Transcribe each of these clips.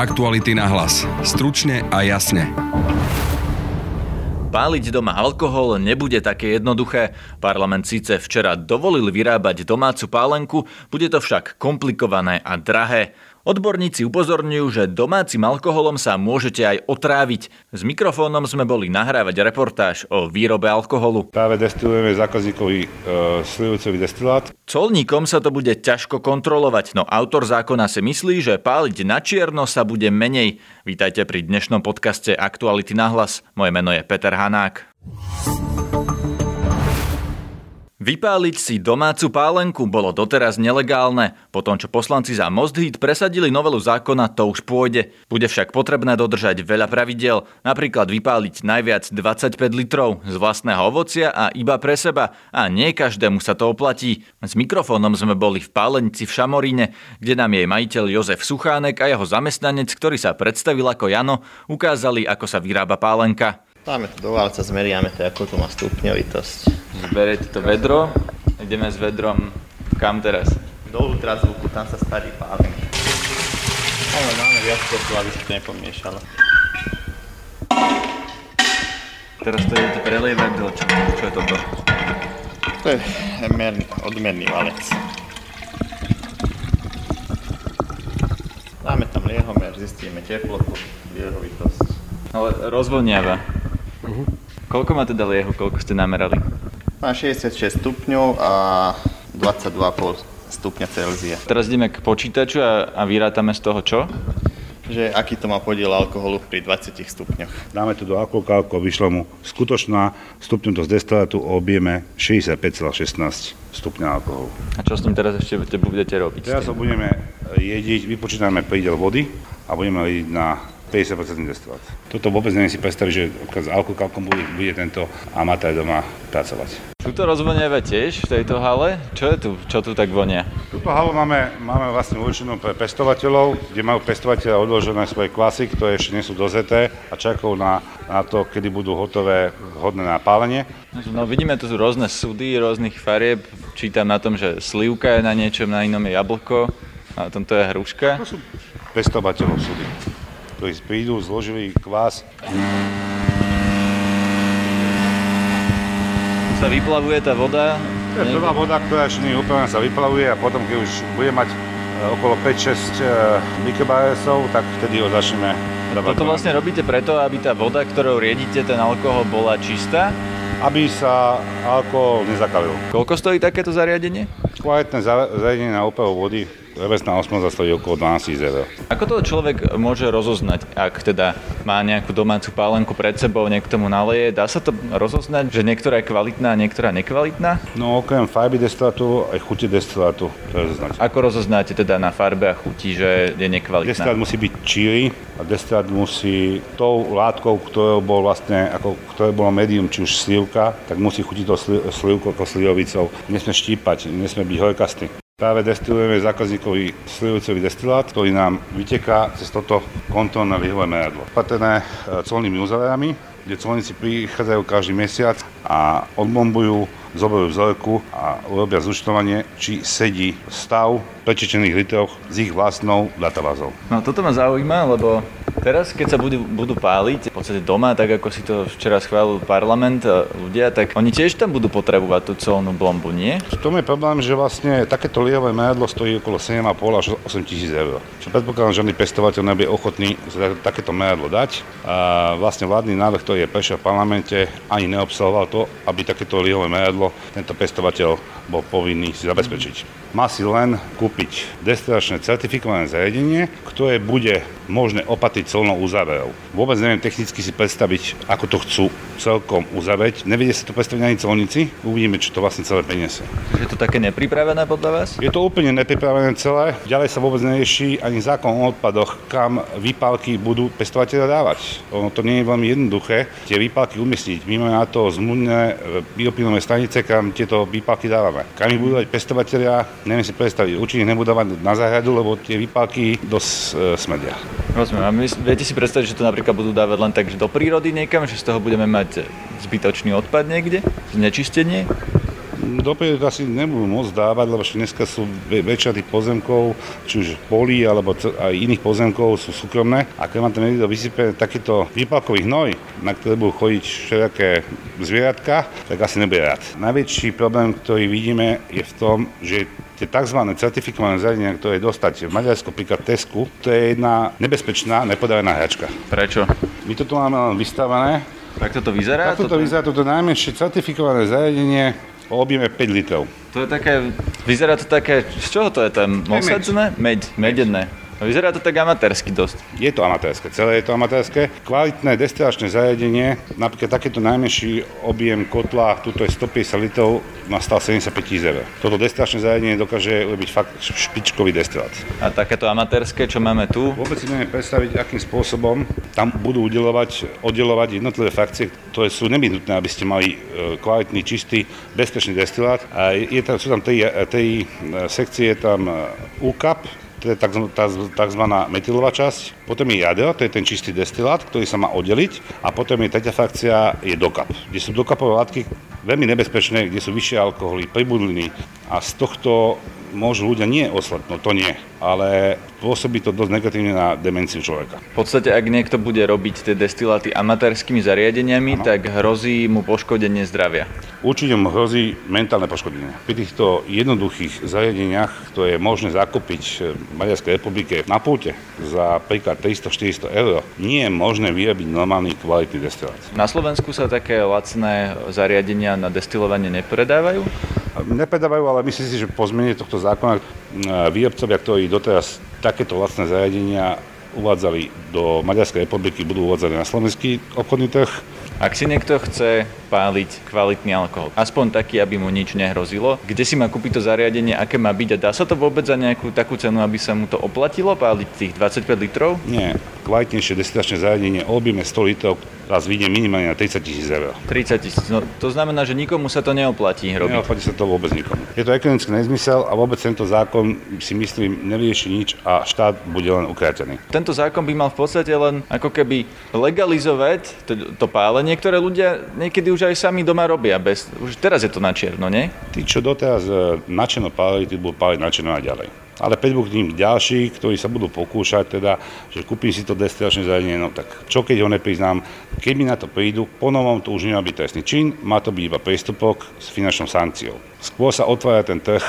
Aktuality na hlas. Stručne a jasne. Páliť doma alkohol nebude také jednoduché. Parlament síce včera dovolil vyrábať domácu pálenku, bude to však komplikované a drahé. Odborníci upozorňujú, že domácim alkoholom sa môžete aj otráviť. S mikrofónom sme boli nahrávať reportáž o výrobe alkoholu. Práve destilujeme zákazníkový e, slivovicový destilát. Colníkom sa to bude ťažko kontrolovať, no autor zákona si myslí, že páliť na čierno sa bude menej. Vítajte pri dnešnom podcaste Aktuality na hlas. Moje meno je Peter Hanák. Vypáliť si domácu pálenku bolo doteraz nelegálne. Po tom, čo poslanci za Most Hit presadili novelu zákona, to už pôjde. Bude však potrebné dodržať veľa pravidel, napríklad vypáliť najviac 25 litrov z vlastného ovocia a iba pre seba. A nie každému sa to oplatí. S mikrofónom sme boli v pálenici v Šamoríne, kde nám jej majiteľ Jozef Suchánek a jeho zamestnanec, ktorý sa predstavil ako Jano, ukázali, ako sa vyrába pálenka. Dáme to do válca, zmeriame to, ako to má stupňovitosť. Zberete to vedro, ideme s vedrom kam teraz? Do ultrazvuku, tam sa starí pálen. Ale máme viac kotu, aby sa to nepomiešalo. Teraz to idete prelievať do čo, čo je toto? To je merný, odmerný valec. Dáme tam liehomer, zistíme teplotu, liehovitosť. Ale rozvodniava. Koľko má teda liehu, koľko ste namerali? Má 66 stupňov a 22,5 stupňa Celzia. Teraz ideme k počítaču a, a vyrátame z toho čo? Že aký to má podiel alkoholu pri 20 stupňoch. Dáme to do alkoholkálko, vyšlo mu skutočná stupňovitosť destilátu o objeme 65,16 stupňa alkoholu. A čo s ním teraz ešte budete- budete robiť? Teraz ho budeme jediť, vypočítame prídel vody a budeme jediť na 50% destilát. Toto vôbec neviem si predstaviť, že s alkoholkálkom bude, bude tento amatér doma pracovať. Tuto rozvoniava tiež v tejto hale? Čo je tu? Čo tu tak vonia? Túto halu máme, máme vlastne určenú pre pestovateľov, kde majú pestovateľe odložené svoje klasy, ktoré ešte nie sú dozeté a čakajú na, na to, kedy budú hotové, hodné na pálenie. No vidíme tu rôzne súdy, rôznych farieb. Čítam na tom, že slivka je na niečom, na inom je jablko, a na tomto je hruška. To sú pestovateľov súdy, ktorí prídu, zložili kvás. Sa vyplavuje tá voda. To je prvá voda, ktorá je úplne sa vyplavuje a potom, keď už bude mať e, okolo 5-6 mikrobaresov, tak vtedy ho začneme dávať. Toto vlastne robíte preto, aby tá voda, ktorou riedite ten alkohol, bola čistá? Aby sa alkohol nezakalil. Koľko stojí takéto zariadenie? Kvalitné za- zariadenie na úpravu vody, revesná osmoza stojí okolo 12 eur. Ako to človek môže rozoznať, ak teda má nejakú domácu pálenku pred sebou, niekto mu naleje? Dá sa to rozoznať, že niektorá je kvalitná a niektorá nekvalitná? No okrem farby destilátu aj chuti destilátu, to je znať. Ako rozoznáte teda na farbe a chuti, že je nekvalitná? Destilát musí byť číry a destilát musí tou látkou, ktorou bol vlastne, ako, ktoré bolo médium, či už slivka, tak musí chutiť to sli, slivkou ako slivovicou. Nesmie štípať, nesmie byť horkastý. Práve destilujeme zákazníkový slivovicový destilát, ktorý nám vyteká cez toto kontrolné lyhové meradlo. Patrené e, colnými uzáverami, kde colníci prichádzajú každý mesiac a odbombujú, zoberú vzorku a urobia zúčtovanie, či sedí stav prečečených litrov s ich vlastnou databázou. No toto ma zaujíma, lebo teraz, keď sa budú, budú páliť v podstate doma, tak ako si to včera schválil parlament a ľudia, tak oni tiež tam budú potrebovať tú colnú blombu, nie? V tom je problém, že vlastne takéto liehové meradlo stojí okolo 7,5 až 8 tisíc eur. Čo predpokladám, že žiadny pestovateľ nebude ochotný takéto meradlo dať. A vlastne vládny návrh, ktorý je prešiel v parlamente, ani neobsahoval to, aby takéto liehové meradlo tento pestovateľ bol povinný si zabezpečiť. Má si len kúpiť destilačné certifikované zariadenie, ktoré bude možné opatriť celnou uzáverou. Vôbec neviem technicky si predstaviť, ako to chcú celkom uzavrieť. Nevedia sa to predstaviť ani colníci. Uvidíme, čo to vlastne celé priniesie. Je to také nepripravené podľa vás? Je to úplne nepripravené celé. Ďalej sa vôbec nerieši ani zákon o odpadoch, kam výpalky budú pestovateľe dávať. Ono to nie je veľmi jednoduché tie výpalky umiestniť. My máme na to zmluvné e, biopilové stanice, kam tieto výpalky dávame. Kam ich budú dať pestovateľia, neviem si predstaviť. Určite nebudú dávať na záhradu, lebo tie výpalky dosť e, smrdia. Rozumiem. A my, viete si predstaviť, že to napríklad budú dávať len tak že do prírody niekam, že z toho budeme mať zbytočný odpad niekde? Znečistenie? Dopredu to asi nebudú môcť dávať, lebo dneska sú väčšia tých pozemkov, či už polí alebo aj iných pozemkov sú súkromné. A keď má tam niekto vysype takýto výpalkový hnoj, na ktoré budú chodiť všetké zvieratka, tak asi nebude rád. Najväčší problém, ktorý vidíme, je v tom, že tie tzv. certifikované zariadenia, ktoré dostať v Maďarsku, príklad Tesku, to je jedna nebezpečná, nepodarená hračka. Prečo? My to tu máme len vystavané. Tak toto vyzerá? Takto to vyzerá, toto najmenšie certifikované zariadenie o objeme 5 litrov. To je také, vyzerá to také, z čoho to je ten mosadzné? Meď, medené. Vyzerá to tak amatérsky dosť. Je to amatérske, celé je to amatérske. Kvalitné destilačné zariadenie, napríklad takéto najmenší objem kotla, tuto je 150 litrov, nastal 75 tisíc eur. Toto destilačné zariadenie dokáže urobiť fakt špičkový destilát. A takéto amatérske, čo máme tu? Vôbec si neviem predstaviť, akým spôsobom tam budú udelovať, oddelovať jednotlivé frakcie, ktoré sú nevyhnutné, aby ste mali e, kvalitný, čistý, bezpečný destilát. A je tam, sú tam tej, tej sekcie, je tam UCAP, to je tzv. metylová časť, potom je jadro, to je ten čistý destilát, ktorý sa má oddeliť a potom je tretia frakcia, je dokap, kde sú dokapové látky veľmi nebezpečné, kde sú vyššie alkoholy, pribudliny a z tohto môžu ľudia nie oslepnúť, to nie, ale pôsobí to dosť negatívne na demenciu človeka. V podstate, ak niekto bude robiť tie destiláty amatérskými zariadeniami, ano. tak hrozí mu poškodenie zdravia. Určite mu hrozí mentálne poškodenie. Pri týchto jednoduchých zariadeniach, ktoré je možné zakúpiť v Maďarskej republike na pulte za príklad 300-400 eur, nie je možné vyrobiť normálny kvalitný destilát. Na Slovensku sa také lacné zariadenia na destilovanie nepredávajú? Nepredávajú, ale myslím si, že po zmene tohto zákona výrobcovia, ktorí doteraz takéto lacné zariadenia uvádzali do Maďarskej republiky, budú uvádzané na slovenský obchodný trh ak si niekto chce páliť kvalitný alkohol, aspoň taký, aby mu nič nehrozilo, kde si má kúpiť to zariadenie, aké má byť a dá sa to vôbec za nejakú takú cenu, aby sa mu to oplatilo páliť tých 25 litrov? Nie, kvalitnejšie destilačné zariadenie objeme 100 litrov raz vyjde minimálne na 30 tisíc eur. 30 tisíc, no to znamená, že nikomu sa to neoplatí robiť. Neoplatí sa to vôbec nikomu. Je to ekonomický nezmysel a vôbec tento zákon si myslím nevyrieši nič a štát bude len ukrátený. Tento zákon by mal v podstate len ako keby legalizovať to, to pálenie niektoré ľudia niekedy už aj sami doma robia. Bez, už teraz je to na čierno, nie? Tí, čo doteraz e, načeno pálili, tí budú páliť načeno aj ďalej. Ale prídu k ním ďalší, ktorí sa budú pokúšať, teda, že kúpim si to destilačné zariadenie, no tak čo keď ho nepriznám, keď mi na to prídu, ponovom to už nemá byť trestný čin, má to byť iba prístupok s finančnou sankciou. Skôr sa otvára ten trh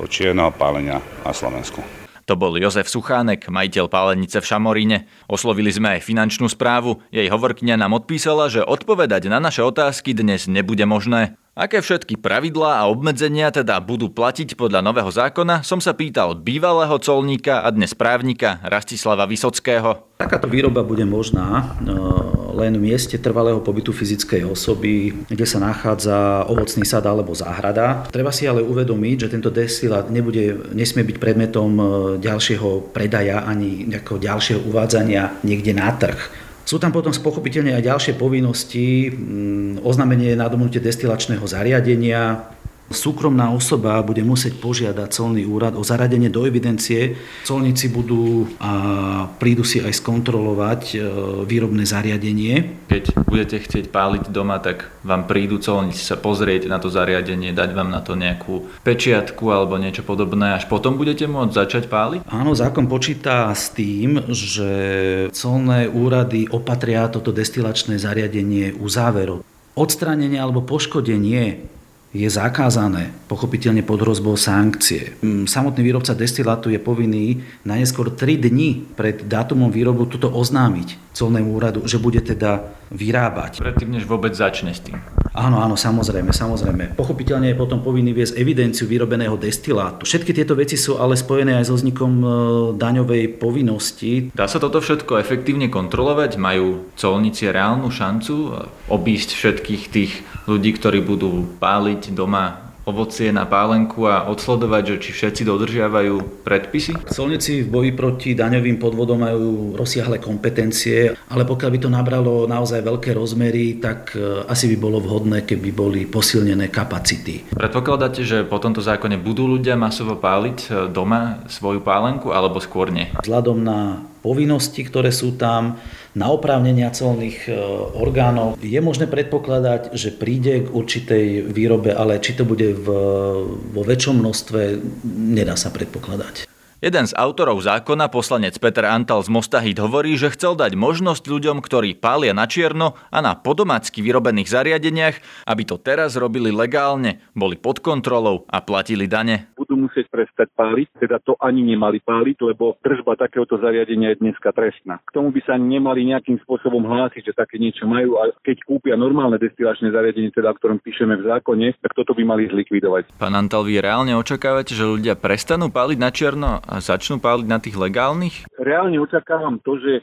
toho čierneho pálenia na Slovensku. To bol Jozef Suchánek, majiteľ pálenice v Šamoríne. Oslovili sme aj finančnú správu. Jej hovorkňa nám odpísala, že odpovedať na naše otázky dnes nebude možné. Aké všetky pravidlá a obmedzenia teda budú platiť podľa nového zákona, som sa pýtal bývalého colníka a dnes právnika Rastislava Vysockého. Takáto výroba bude možná e, len v mieste trvalého pobytu fyzickej osoby, kde sa nachádza ovocný sad alebo záhrada. Treba si ale uvedomiť, že tento destilát nebude, nesmie byť predmetom e, ďalšieho predaja ani ďalšieho uvádzania niekde na trh. Sú tam potom spochopiteľne aj ďalšie povinnosti, mm, oznámenie nadobnutie destilačného zariadenia, súkromná osoba bude musieť požiadať colný úrad o zaradenie do evidencie. Colníci budú a prídu si aj skontrolovať e, výrobné zariadenie. Keď budete chcieť páliť doma, tak vám prídu colníci sa pozrieť na to zariadenie, dať vám na to nejakú pečiatku alebo niečo podobné, až potom budete môcť začať páliť? Áno, zákon počíta s tým, že colné úrady opatria toto destilačné zariadenie u záveru. Odstránenie alebo poškodenie je zakázané, pochopiteľne pod hrozbou sankcie. Mm, samotný výrobca destilátu je povinný najneskôr 3 dní pred dátumom výrobu toto oznámiť colnému úradu, že bude teda vyrábať. Predtým, než vôbec začne s tým. Áno, áno, samozrejme, samozrejme. Pochopiteľne je potom povinný viesť evidenciu vyrobeného destilátu. Všetky tieto veci sú ale spojené aj so vznikom e, daňovej povinnosti. Dá sa toto všetko efektívne kontrolovať? Majú colníci reálnu šancu obísť všetkých tých ľudí, ktorí budú páliť doma ovocie na pálenku a odsledovať, že či všetci dodržiavajú predpisy? Colníci v boji proti daňovým podvodom majú rozsiahle kompetencie, ale pokiaľ by to nabralo naozaj veľké rozmery, tak e, asi by bolo vhodné, keby boli posilnené kapacity. Predpokladáte, že po tomto zákone budú ľudia masovo páliť e, doma svoju pálenku alebo skôr nie? Vzhľadom na povinnosti, ktoré sú tam, na oprávnenia colných e, orgánov. Je možné predpokladať, že príde k určitej výrobe, ale či to bude v, vo väčšom množstve, nedá sa predpokladať. Jeden z autorov zákona, poslanec Peter Antal z Mostahit, hovorí, že chcel dať možnosť ľuďom, ktorí pália na čierno a na podomácky vyrobených zariadeniach, aby to teraz robili legálne, boli pod kontrolou a platili dane. Budú musieť prestať páliť, teda to ani nemali páliť, lebo držba takéhoto zariadenia je dneska trestná. K tomu by sa nemali nejakým spôsobom hlásiť, že také niečo majú a keď kúpia normálne destilačné zariadenie, teda o ktorom píšeme v zákone, tak toto by mali zlikvidovať. Pán Antal, vy reálne očakávate, že ľudia prestanú páliť na čierno a začnú páliť na tých legálnych? Reálne očakávam to, že e,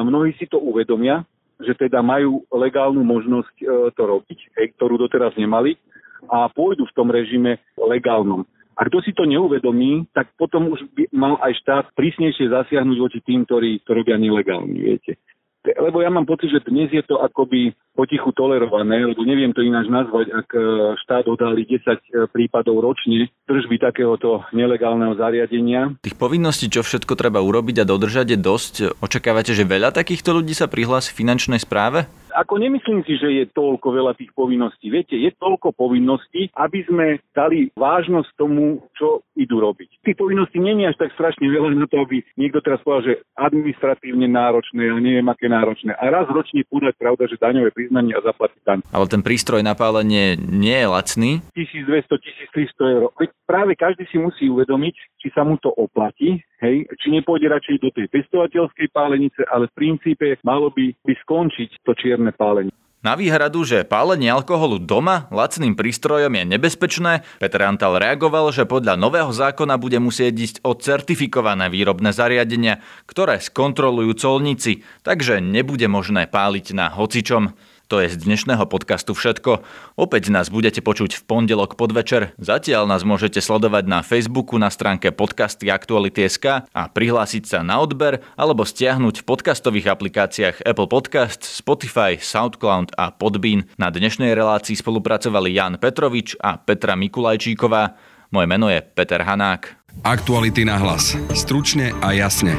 mnohí si to uvedomia, že teda majú legálnu možnosť e, to robiť, ktorú doteraz nemali a pôjdu v tom režime legálnom. A kto si to neuvedomí, tak potom už by mal aj štát prísnejšie zasiahnuť voči tým, ktorí to robia nelegálne, viete. Lebo ja mám pocit, že dnes je to akoby potichu tolerované, lebo neviem to ináč nazvať, ak e, štát odhalí 10 e, prípadov ročne držby takéhoto nelegálneho zariadenia. Tých povinností, čo všetko treba urobiť a dodržať je dosť. Očakávate, že veľa takýchto ľudí sa prihlási finančnej správe? Ako nemyslím si, že je toľko veľa tých povinností. Viete, je toľko povinností, aby sme dali vážnosť tomu, čo idú robiť. Tých povinností je až tak strašne veľa na to, aby niekto teraz povedal, že administratívne náročné, a neviem aké náročné. A raz ročne podať pravda, že daňové priznanie a zaplatiť daň. Ale ten prístroj na pálenie nie je lacný. 1200-1300 eur. Veď práve každý si musí uvedomiť, či sa mu to oplatí, hej, či nepôjde radšej do tej pestovateľskej pálenice, ale v princípe malo by, by skončiť to čierne pálenie. Na výhradu, že pálenie alkoholu doma lacným prístrojom je nebezpečné, Peter Antal reagoval, že podľa nového zákona bude musieť ísť o certifikované výrobné zariadenia, ktoré skontrolujú colníci, takže nebude možné páliť na hocičom. To je z dnešného podcastu všetko. Opäť nás budete počuť v pondelok podvečer. Zatiaľ nás môžete sledovať na Facebooku na stránke podcasty Aktuality.sk a prihlásiť sa na odber alebo stiahnuť v podcastových aplikáciách Apple Podcast, Spotify, Soundcloud a Podbean. Na dnešnej relácii spolupracovali Jan Petrovič a Petra Mikulajčíková. Moje meno je Peter Hanák. Aktuality na hlas. Stručne a jasne.